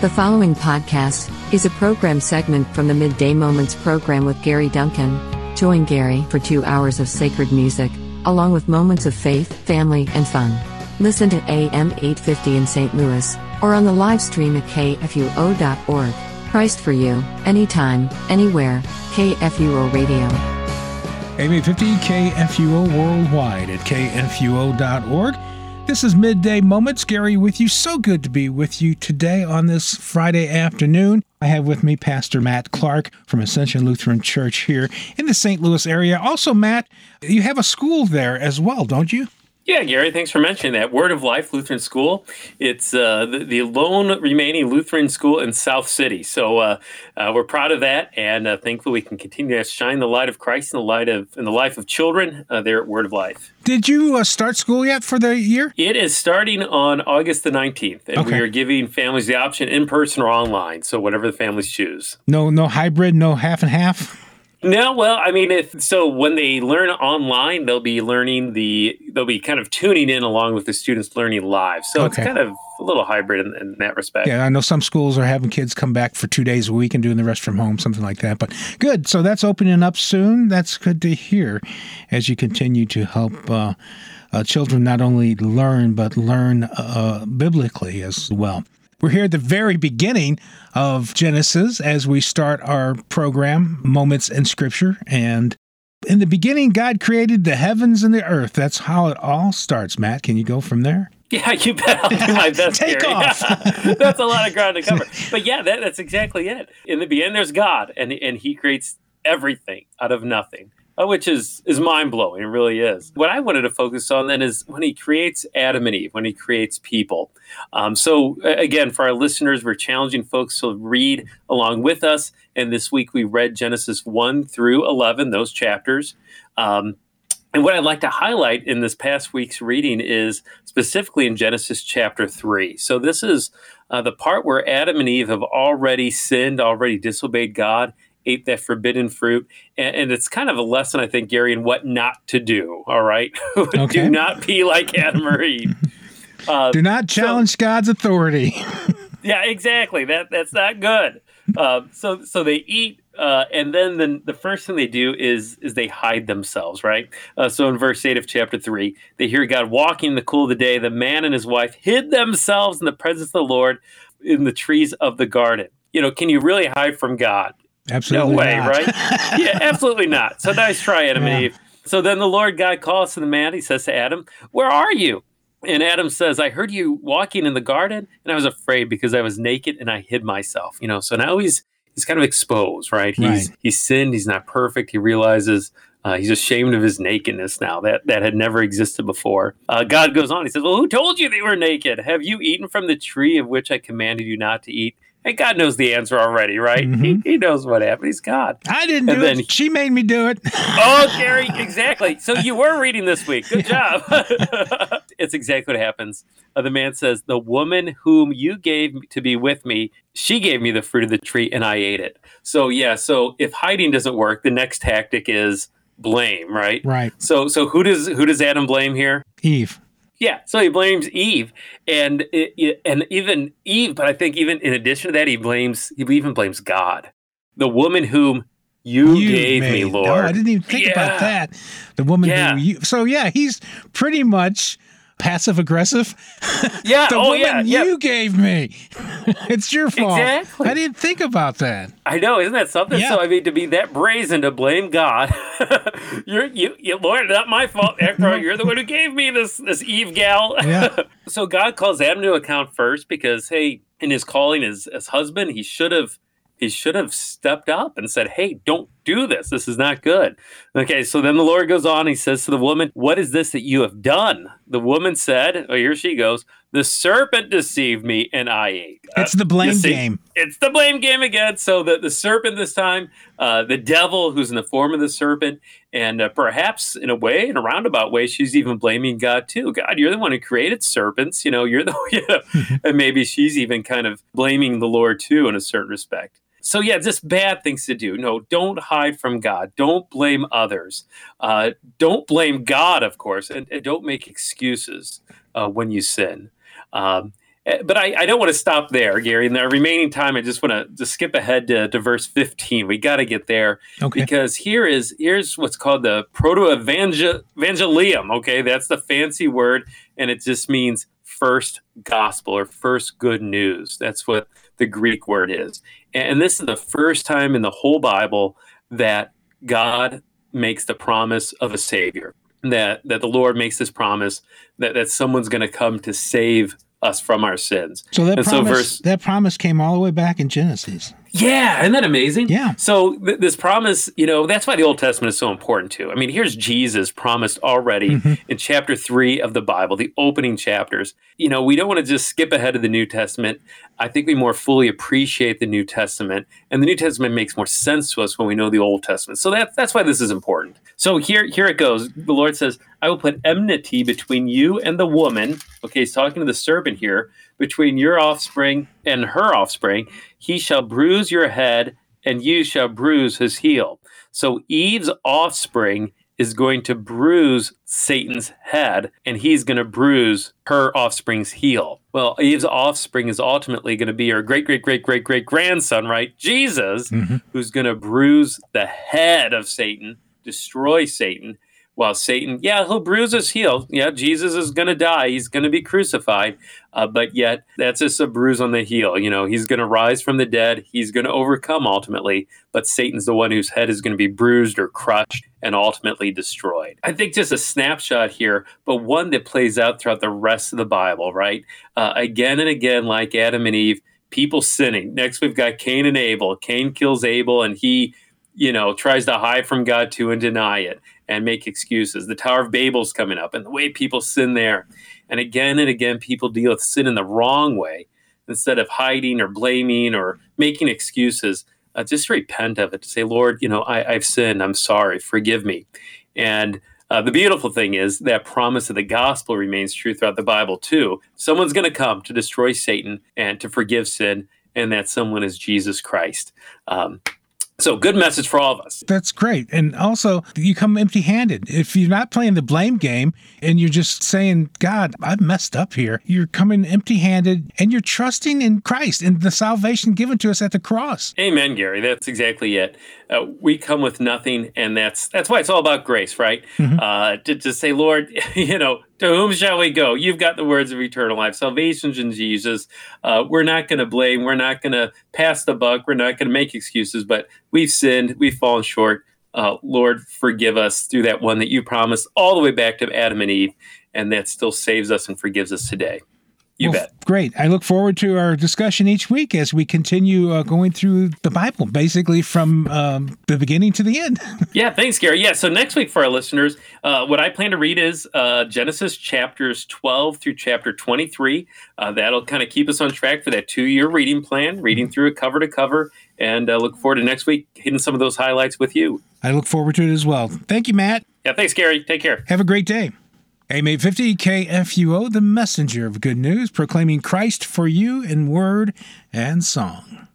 The following podcast is a program segment from the Midday Moments program with Gary Duncan. Join Gary for two hours of sacred music, along with moments of faith, family, and fun. Listen to AM 850 in St. Louis, or on the live stream at kfuo.org. Christ for you, anytime, anywhere, KFUO Radio. AM 850 KFUO worldwide at kfuo.org. This is Midday Moments. Gary with you. So good to be with you today on this Friday afternoon. I have with me Pastor Matt Clark from Ascension Lutheran Church here in the St. Louis area. Also, Matt, you have a school there as well, don't you? Yeah, Gary, thanks for mentioning that. Word of Life Lutheran School. It's uh, the, the, lone remaining Lutheran school in South City. So uh, uh, we're proud of that, and uh, thankfully we can continue to shine the light of Christ in the light of in the life of children uh, there at Word of Life. Did you uh, start school yet for the year? It is starting on August the 19th, and okay. we are giving families the option in person or online. So whatever the families choose. No, no hybrid, no half and half. No, well, I mean, if so, when they learn online, they'll be learning the they'll be kind of tuning in along with the students learning live. So okay. it's kind of a little hybrid in, in, that respect. Yeah, I know some schools are having kids come back for two days a week and doing the rest from home, something like that. But good, so that's opening up soon. That's good to hear as you continue to help. Uh, uh, children not only learn but learn uh, biblically as well. We're here at the very beginning of Genesis as we start our program, Moments in Scripture. And in the beginning, God created the heavens and the earth. That's how it all starts. Matt, can you go from there? Yeah, you bet. I'll do my best. Take Gary. off. that's a lot of ground to cover. But yeah, that, that's exactly it. In the beginning, there's God, and and He creates everything out of nothing. Uh, which is is mind blowing. It really is. What I wanted to focus on then is when he creates Adam and Eve, when he creates people. Um, so again, for our listeners, we're challenging folks to read along with us. And this week we read Genesis one through eleven, those chapters. Um, and what I'd like to highlight in this past week's reading is specifically in Genesis chapter 3. So, this is uh, the part where Adam and Eve have already sinned, already disobeyed God, ate that forbidden fruit. And, and, it's kind of a lesson, I think, Gary, in what not to do. All right. Okay. do not be like Adam or Eve. Uh, do not challenge so, God's authority. yeah, exactly. That that's not good. Uh, so so they eat, uh, and then the, the first thing they do is is they hide themselves, right? Uh, so in verse eight of chapter three, they hear God walking in the cool of the day. The man and his wife hid themselves in the presence of the Lord in the trees of the garden. You know, can you really hide from God? Absolutely. No way, not. right? yeah, absolutely not. So nice try, Adam yeah. and Eve. So then the Lord God calls to the man. He says to Adam, Where are you? And Adam says, I heard you walking in the garden, and I was afraid because I was naked and I hid myself. You know, so now he's he's kind of exposed, right? He's right. he's sinned, he's not perfect. He realizes uh, he's ashamed of his nakedness now that that had never existed before. Uh, God goes on. He says, "Well, who told you they were naked? Have you eaten from the tree of which I commanded you not to eat?" And God knows the answer already, right? Mm-hmm. He, he knows what happened. He's God. I didn't and do then, it. She made me do it. oh, Gary, exactly. So you were reading this week. Good job. it's exactly what happens. Uh, the man says, The woman whom you gave to be with me, she gave me the fruit of the tree and I ate it. So, yeah. So if hiding doesn't work, the next tactic is blame, right? Right. So, so who does who does Adam blame here? Eve. Yeah, so he blames Eve, and it, and even Eve, but I think even in addition to that, he blames he even blames God, the woman whom you, you gave made. me, Lord. I didn't even think yeah. about that. The woman yeah. who you. So yeah, he's pretty much passive aggressive. Yeah. the oh, woman yeah, you gave me. it's your fault. Exactly. I didn't think about that. I know, isn't that something? Yeah. So I mean, to be that brazen to blame God, you're you, you, Lord, not my fault. After all, you're the one who gave me this this Eve gal. Yeah. so God calls Adam to account first because hey, in his calling as as husband, he should have he should have stepped up and said, Hey, don't do this. This is not good. Okay, so then the Lord goes on. He says to the woman, What is this that you have done? The woman said, Oh, here she goes. The serpent deceived me and I ate. It's the blame see, game. It's the blame game again. So the, the serpent this time, uh, the devil who's in the form of the serpent, and uh, perhaps in a way, in a roundabout way, she's even blaming God too. God, you're the one who created serpents. You know, you're the, you know, and maybe she's even kind of blaming the Lord too in a certain respect. So yeah, just bad things to do. No, don't hide from God. Don't blame others. Uh, don't blame God, of course, and, and don't make excuses uh, when you sin. Um, Uh, but I, I don't want to stop there, Gary. In the remaining time, I just want to just skip ahead to, to verse 15. We got to get there Okay. because here is here's what's called the proto evangelium. Okay, that's the fancy word, and it just means first gospel or first good news. That's what the Greek word is. And this is the first time in the whole Bible that God makes the promise of a savior. That that the Lord makes this promise that, that someone's going to come to save us from our sins. So that And so verse- that promise came all the way back in Genesis. Yeah, isn't that amazing? Yeah. So th- this promise, you know, that's why the Old Testament is so important too. I mean, here's Jesus promised already Mm-hmm. in chapter three of the Bible, the opening chapters. You know, we don't want to just skip ahead of the New Testament. I think we more fully appreciate the New Testament, and the New Testament makes more sense to us when we know the Old Testament. So that's that's why this is important. So here here it goes. The Lord says, "I will put enmity between you and the woman." Okay, he's talking to the serpent here. Between your offspring and her offspring, he shall bruise your head, and you shall bruise his heel. So Eve's offspring is going to bruise Satan's head, and he's going to bruise her offspring's heel. Well, Eve's offspring is ultimately going to be her great, great, great, great, great grandson, right? Jesus, mm-hmm. who's going to bruise the head of Satan, destroy Satan. While Satan, yeah, he'll bruise his heel. Yeah, Jesus is going to die. He's going to be crucified. Uh, but yet, that's just a bruise on the heel. You know, he's going to rise from the dead. He's going to overcome ultimately. But Satan's the one whose head is going to be bruised or crushed and ultimately destroyed. I think just a snapshot here, but one that plays out throughout the rest of the Bible, right? Uh, again and again, like Adam and Eve, people sinning. Next, we've got Cain and Abel. Cain kills Abel, and he, you know, tries to hide from God too and deny it and make excuses. The Tower of Babel's coming up, and the way people sin there. And again and again, people deal with sin in the wrong way. Instead of hiding or blaming or making excuses, uh, just repent of it. To say, Lord, you know, I, I've sinned. I'm sorry. Forgive me. And uh, the beautiful thing is that promise of the gospel remains true throughout the Bible, too. Someone's going to come to destroy Satan and to forgive sin, and that someone is Jesus Christ. Um, so, good message for all of us. That's great. And also, you come empty handed. If you're not playing the blame game and you're just saying, God, I've messed up here, you're coming empty handed and you're trusting in Christ and the salvation given to us at the cross. Amen, Gary. That's exactly it. Uh, we come with nothing, and that's that's why it's all about grace, right? Uh, to, to say, Lord, you know, to whom shall we go? You've got the words of eternal life. Salvation's in Jesus. Uh, we're not going to blame. We're not going to pass the buck. We're not going to make excuses. But we've sinned. We've fallen short. Uh, Lord, forgive us through that one that you promised all the way back to Adam and Eve, and that still saves us and forgives us today. You Well, bet. Great. I look forward to our discussion each week as we continue uh, going through the Bible, basically from um, the beginning to the end. Yeah, thanks, Gary. Yeah, so next week for our listeners, uh, what I plan to read is uh, Genesis chapters 12 through chapter 23. Uh, that'll kind of keep us on track for that two year reading plan, reading through it cover to cover, and uh, look forward to next week hitting some of those highlights with you. I look forward to it as well. Thank you, Matt. Yeah, thanks, Gary. Take care. Have a great day. AM 850 KFUO, the messenger of good news, proclaiming Christ for you in word and song.